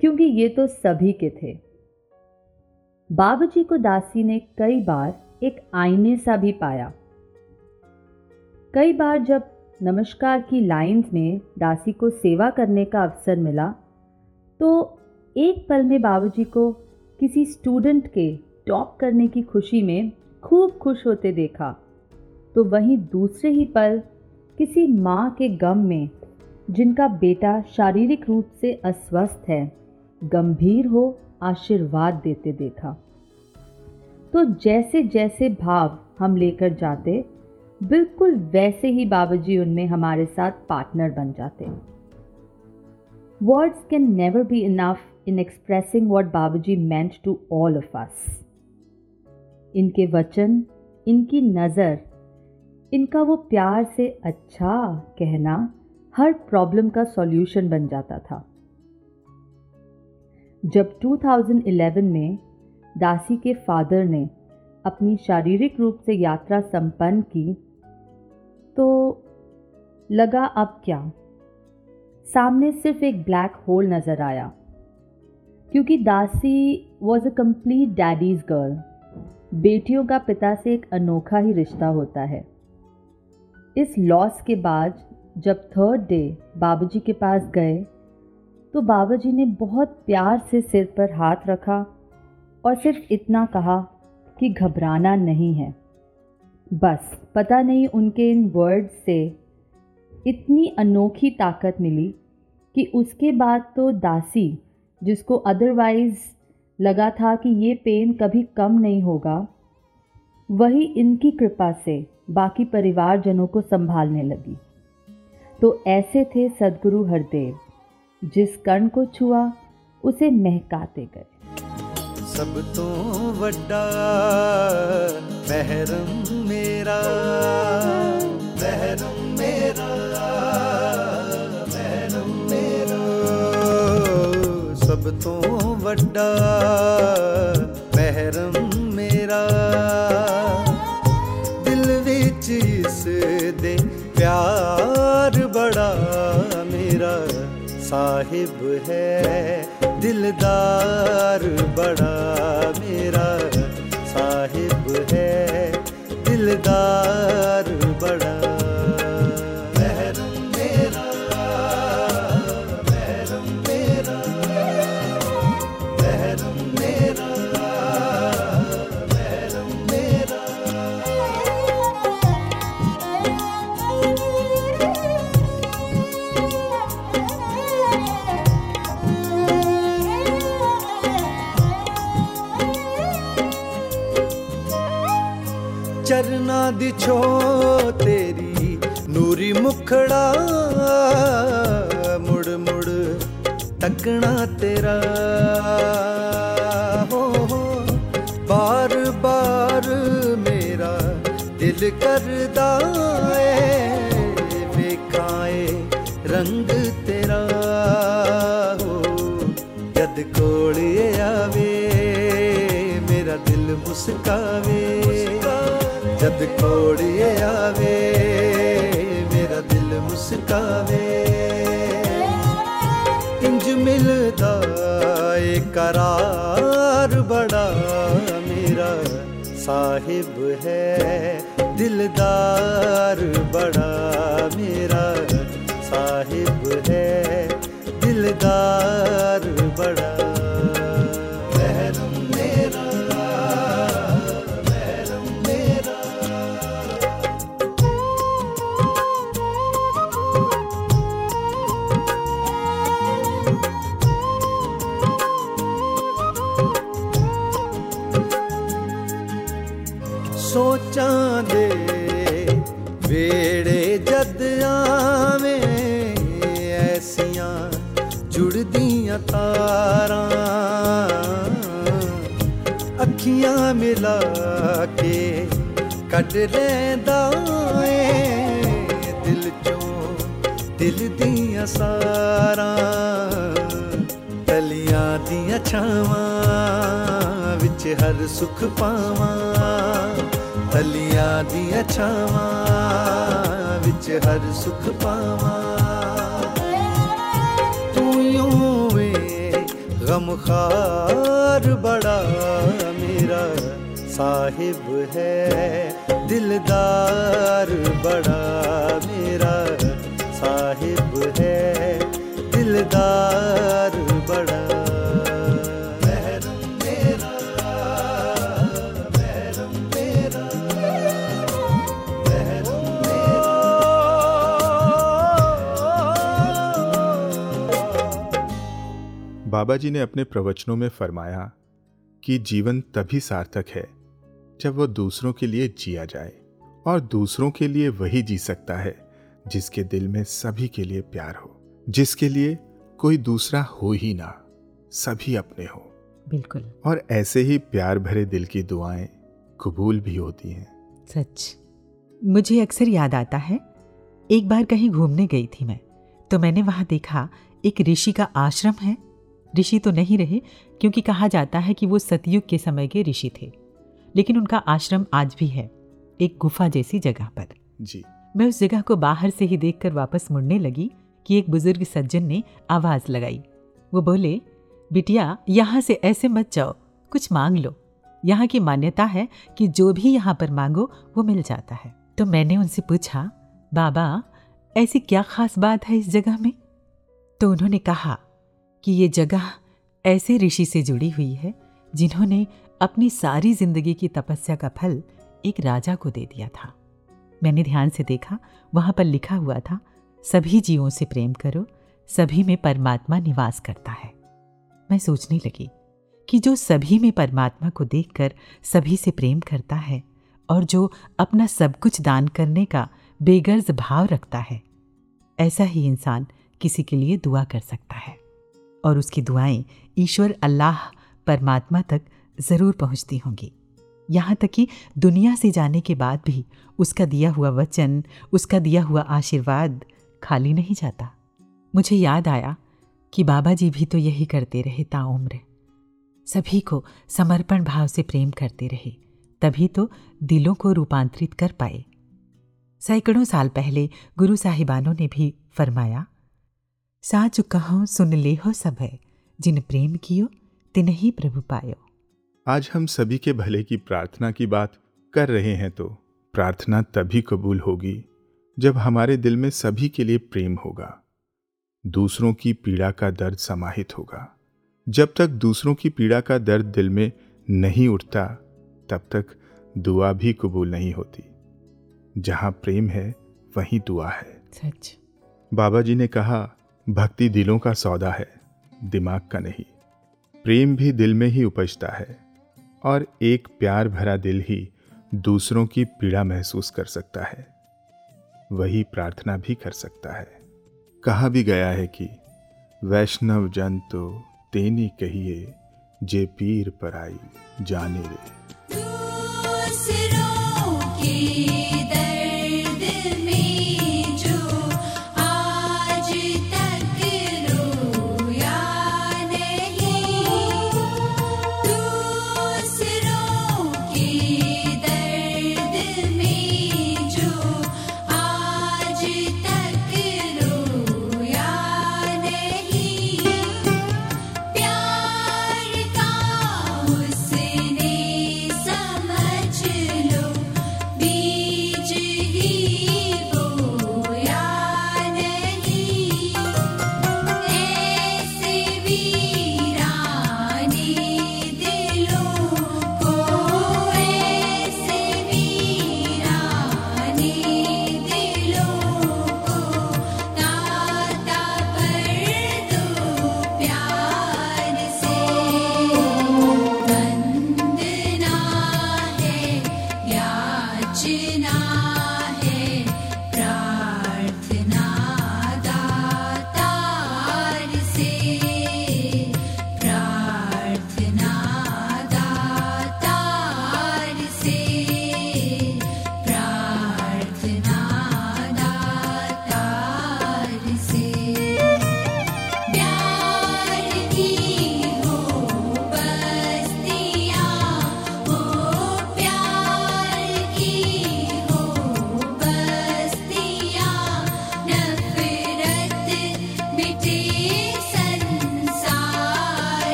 क्योंकि ये तो सभी के थे। बाबा जी को दासी ने कई बार एक आईने सा भी पाया। कई बार जब नमस्कार की लाइंस में दासी को सेवा करने का अवसर मिला तो एक पल में बाबूजी को किसी स्टूडेंट के टॉप करने की खुशी में खूब खुश होते देखा। तो वहीं दूसरे ही पल, किसी माँ के गम में, जिनका बेटा शारीरिक रूप से अस्वस्थ है, गंभीर हो, आशीर्वाद देते देखा। तो जैसे जैसे भाव हम लेकर जाते, बिल्कुल वैसे ही बाबाजी उनमें हमारे साथ पार्टनर बन जाते। Words can never be enough in expressing what Babaji meant to all of us इनके वचन, इनकी नज़र, इनका वो प्यार से अच्छा कहना हर प्रॉब्लम का सॉल्यूशन बन जाता था। जब 2011 में दासी के फादर ने अपनी शारीरिक रूप से यात्रा संपन्न की तो लगा अब क्या? सामने सिर्फ़ एक ब्लैक होल नज़र आया, क्योंकि दासी was a complete daddy's girl बेटियों का पिता से एक अनोखा ही रिश्ता होता है। इस लॉस के बाद जब थर्ड डे बाबूजी के पास गए तो बाबाजी ने बहुत प्यार से सिर पर हाथ रखा और सिर्फ़ इतना कहा कि घबराना नहीं है। बस पता नहीं उनके इन वर्ड्स से इतनी अनोखी ताकत मिली कि उसके बाद तो दासी, जिसको अदरवाइज़ लगा था कि ये पेन कभी कम नहीं होगा। वही इनकी कृपा से बाकी परिवारजनों को संभालने लगी। तो ऐसे थे सदगुरु हरदेव। जिस कर्ण को छुआ, उसे महकाते गए। सब तो वड्डा, महरम मेरा महरम मेरा। ਸਭ ਤੋਂ ਵੱਡਾ ਮਹਿਰਮ ਮੇਰਾ ਦਿਲ ਵਿੱਚ ਇਸ ਦੇ ਪਿਆਰ ਬੜਾ ਮੇਰਾ ਸਾਹਿਬ ਹੈ दिलदार बड़ा मेरा साहिब है दिलदार बड़ा ਉਹਨਾਂ ਦੀ ਛੋ ਤੇਰੀ, ਨੂਰੀ ਮੁਖੜਾ ਮੁੜ ਮੁੜ ਤੱਕਣਾ ਤੇਰਾ। ਹੋ, ਬਾਰ ਬਾਰ ਮੇਰਾ ਦਿਲ ਕਰਦਾ ਏ, ਵੇਖਾਏ ਰੰਗ ਤੇਰਾ। ਹੋ, ਜਦ ਕੋਲ ਆਵੇ, ਮੇਰਾ ਦਿਲ ਮੁਸਕਾਵੇ। जद कोड़िए आवे, मेरा दिल मुस्कावे। इंज मिलदा ए करार बड़ा मेरा साहिब है। दिलदार बड़ा मेरा साहिब है। दिलदार बड़ा ਅੱਖੀਆਂ ਮਿਲਾ ਕੇ ਕੱਢ ਲੈਂਦਾ ਏ। ਦਿਲ ਚੋਂ ਦਿਲ ਦੀਆਂ ਸਾਰਾਂ ਕਲੀਆਂ ਦੀਆਂ ਛਾਵਾਂ ਵਿੱਚ ਹਰ ਸੁਖ ਪਾਵਾਂ। ਤਲੀਆਂ ਦੀਆਂ ਛਾਵਾਂ ਵਿੱਚ ਹਰ ਸੁਖ ਪਾਵਾਂ। ਤੂੰ ਯੂੰ ਵੇ ਗਮਖਾਰ ਬੜਾ ਮੇਰਾ साहिब है। दिलदार बड़ा मेरा। साहिब है। दिलदार बड़ा। बाबा जी ने अपने प्रवचनों में फरमाया कि जीवन तभी सार्थक है जब वह दूसरों के लिए जिया जाए और दूसरों के लिए वही जी सकता है जिसके दिल में सभी के लिए प्यार हो जिसके लिए कोई दूसरा हो ही ना सभी अपने हो। बिल्कुल। और ऐसे ही प्यार भरे दिल की दुआएँ कबूल भी होती हैं। सच। मुझे अक्सर याद आता है एक बार कहीं घूमने गई थी मैं तो मैंने वहाँ देखा एक ऋषि का आश्रम है। ऋषि तो नहीं रहे क्योंकि कहा जाता है कि वो सतयुग के समय के ऋषि थे। लेकिन उनका आश्रम आज भी है एक गुफा जैसी जगह पर। जी। मैं उस जगह को बाहर से ही देखकर वापस मुड़ने लगी कि एक बुज़ुर्ग सज्जन ने आवाज़ लगाई। वो बोले बिटिया यहाँ से ऐसे मत जाओ कुछ मांग लो। यहाँ की मान्यता है कि जो भी यहाँ पर मांगो वो मिल जाता है। तो मैंने उनसे पूछा बाबा ऐसी क्या खास बात है इस जगह में? तो उन्होंने कहा कि ये जगह ऐसे ऋषि से जुड़ी हुई है जिन्होंने अपनी सारी ज़िंदगी की तपस्या का फल एक राजा को दे दिया था। मैंने ध्यान से देखा, वहाँ पर लिखा हुआ था, सभी जीवों से प्रेम करो, सभी में परमात्मा निवास करता है। मैं सोचने लगी कि जो सभी में परमात्मा को देखकर सभी से प्रेम करता है और जो अपना सब कुछ दान करने का बेगर्ज भाव रखता है, ऐसा ही इंसान किसी के लिए दुआ कर सकता है। और उसकी दुआएँ ईश्वर अल्लाह परमात्मा तक ज़रूर पहुँचती होंगी। यहाँ तक कि दुनिया से जाने के बाद भी उसका दिया हुआ वचन, उसका दिया हुआ आशीर्वाद खाली नहीं जाता। मुझे याद आया कि बाबा जी भी तो यही करते रहे ताउम्र। सभी को समर्पण भाव से प्रेम करते रहे, तभी तो दिलों को रूपांतरित कर पाए। सैकड़ों साल पहले गुरु साहिबानों ने भी फरमाया, साच कहो, सुन ले हो सब है। जिन प्रेम कियो तिन ही प्रभु पायो। आज हम सभी के भले की प्रार्थना की बात कर रहे हैं तो प्रार्थना तभी कबूल होगी जब हमारे दिल में सभी के लिए प्रेम होगा। दूसरों की पीड़ा का दर्द समाहित होगा। जब तक दूसरों की पीड़ा का दर्द दिल में नहीं उठता तब तक दुआ भी कबूल नहीं होती। जहाँ प्रेम है वहीं दुआ है। सच। बाबा जी ने कहा भक्ति दिलों का सौदा है दिमाग का नहीं। प्रेम भी दिल में ही उपजता है। और एक प्यार भरा दिल ही दूसरों की पीड़ा महसूस कर सकता है। वही प्रार्थना भी कर सकता है। कहा भी गया है कि, वैष्णव जन तो तेनी कहिए, जे पीर पर आई जाने रे। की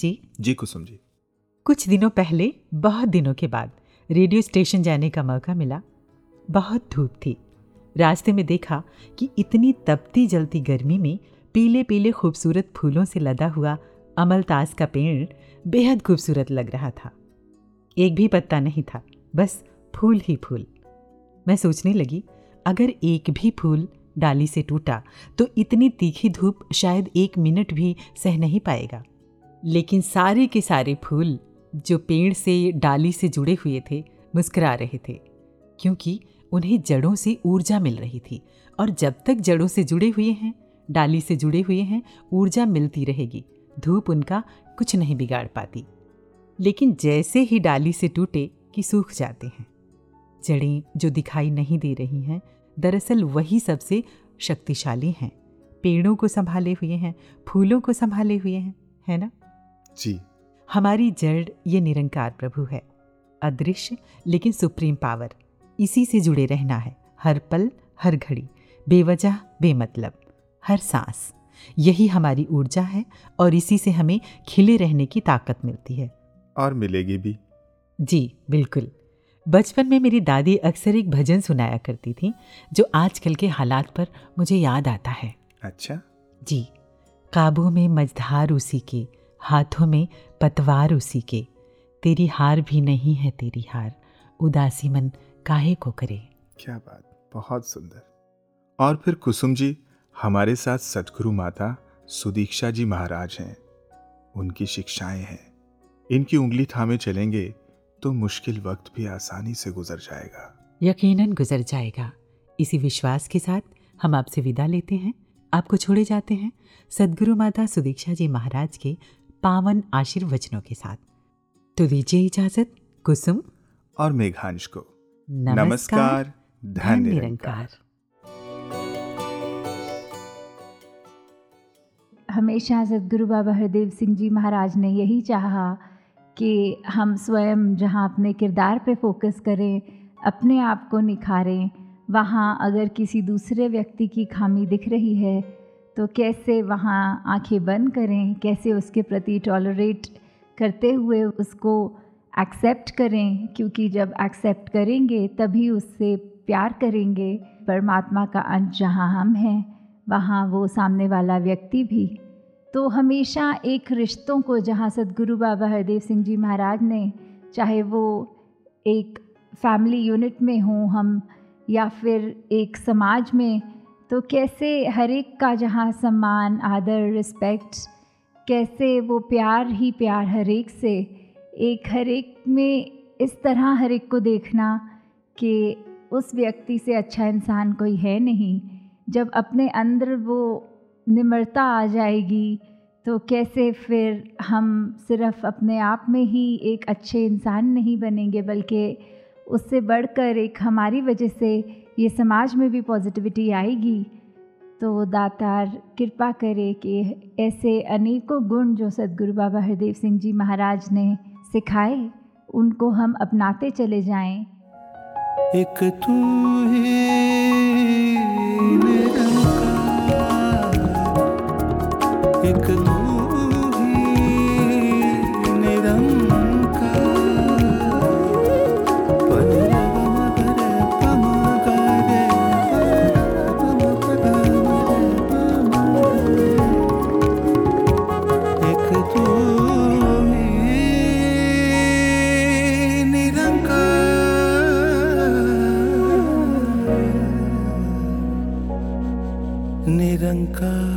जी। जी कुसुम जी। कुछ दिनों पहले बहुत दिनों के बाद रेडियो स्टेशन जाने का मौका मिला। बहुत धूप थी। रास्ते में देखा कि इतनी तपती जलती गर्मी में पीले पीले खूबसूरत फूलों से लदा हुआ अमलतास का पेड़ बेहद खूबसूरत लग रहा था। एक भी पत्ता नहीं था बस फूल ही फूल। मैं सोचने लगी अगर एक भी फूल डाली से टूटा तो इतनी तीखी धूप शायद एक मिनट भी सह नहीं पाएगा। लेकिन सारे के सारे फूल जो पेड़ से, डाली से जुड़े हुए थे, मुस्कुरा रहे थे, क्योंकि उन्हें जड़ों से ऊर्जा मिल रही थी। और जब तक जड़ों से जुड़े हुए हैं, डाली से जुड़े हुए हैं, ऊर्जा मिलती रहेगी। धूप उनका कुछ नहीं बिगाड़ पाती। लेकिन जैसे ही डाली से टूटे कि सूख जाते हैं, जड़ें जो दिखाई नहीं दे रही हैं, दरअसल वही सबसे शक्तिशाली हैं। पेड़ों को संभाले हुए हैं, फूलों को संभाले हुए हैं, है ना? जी। हमारी जड़ ये निरंकार प्रभु है अदृश्य लेकिन सुप्रीम पावर इसी से जुड़े रहना है हर पल हर घड़ी बेवजह बेमतलब हर सांस। यही हमारी ऊर्जा है और इसी से हमें खिले रहने की ताकत मिलती है। और मिलेगी भी। जी बिल्कुल। बचपन में मेरी दादी अक्सर एक भजन सुनाया करती थी जो आजकल के हालात पर मुझे याद आता है। अच्छा। जी काबू में मझधार उसी के हाथों में पतवार उसी के तेरी हार भी नहीं है तेरी हार। उदासी मन काहे को करे? क्या बात बहुत सुंदर। और फिर कुसुम जी हमारे साथ सतगुरु माता सुदीक्षा जी महाराज हैं। उनकी शिक्षाएँ हैं। इनकी उंगली थामे चलेंगे तो मुश्किल वक्त भी आसानी से गुजर जाएगा। यकीनन गुजर जाएगा। इसी विश्वास के साथ हम आपसे विदा लेते हैं। आपको छोड़े जाते हैं। सदगुरु माता सुदीक्षा जी महाराज के पावन आशीर्वचनों के साथ। तो दीजिए इजाज़त कुसुम। और मेघांश को। नमस्कार, नमस्कार धन निरंकार निरंकार हमेशा सदगुरु बाबा हरदेव सिंह जी महाराज ने यही चाहा कि हम स्वयं जहाँ अपने किरदार पे फोकस करें अपने आप को निखारें। वहाँ अगर किसी दूसरे व्यक्ति की खामी दिख रही है तो कैसे वहाँ आँखें बंद करें? कैसे उसके प्रति टॉलरेट करते हुए उसको एक्सेप्ट करें? क्योंकि जब एक्सेप्ट करेंगे, तभी उससे प्यार करेंगे। परमात्मा का अंश जहाँ हम हैं, वहाँ वो सामने वाला व्यक्ति भी। तो हमेशा एक रिश्तों को जहाँ सदगुरु बाबा हरदेव सिंह जी महाराज ने, चाहे वो एक फैमिली यूनिट में हों हम, या फिर एक समाज में तो कैसे हर एक का जहाँ सम्मान, आदर रिस्पेक्ट कैसे वो प्यार ही प्यार हर एक से, एक हर एक में इस तरह हर एक को देखना कि उस व्यक्ति से अच्छा इंसान कोई है नहीं। जब अपने अंदर वो निम्रता आ जाएगी तो कैसे फिर हम सिर्फ़ अपने आप में ही एक अच्छे इंसान नहीं बनेंगे, बल्कि उससे बढ़कर एक हमारी वजह से ये समाज में भी पॉजिटिविटी आएगी। तो दातार कृपा करे कि ऐसे अनेकों गुण जो सदगुरु बाबा हरदेव सिंह जी महाराज ने सिखाए, उनको हम अपनाते चले जाएँ। एक तू ही एक तू nunca.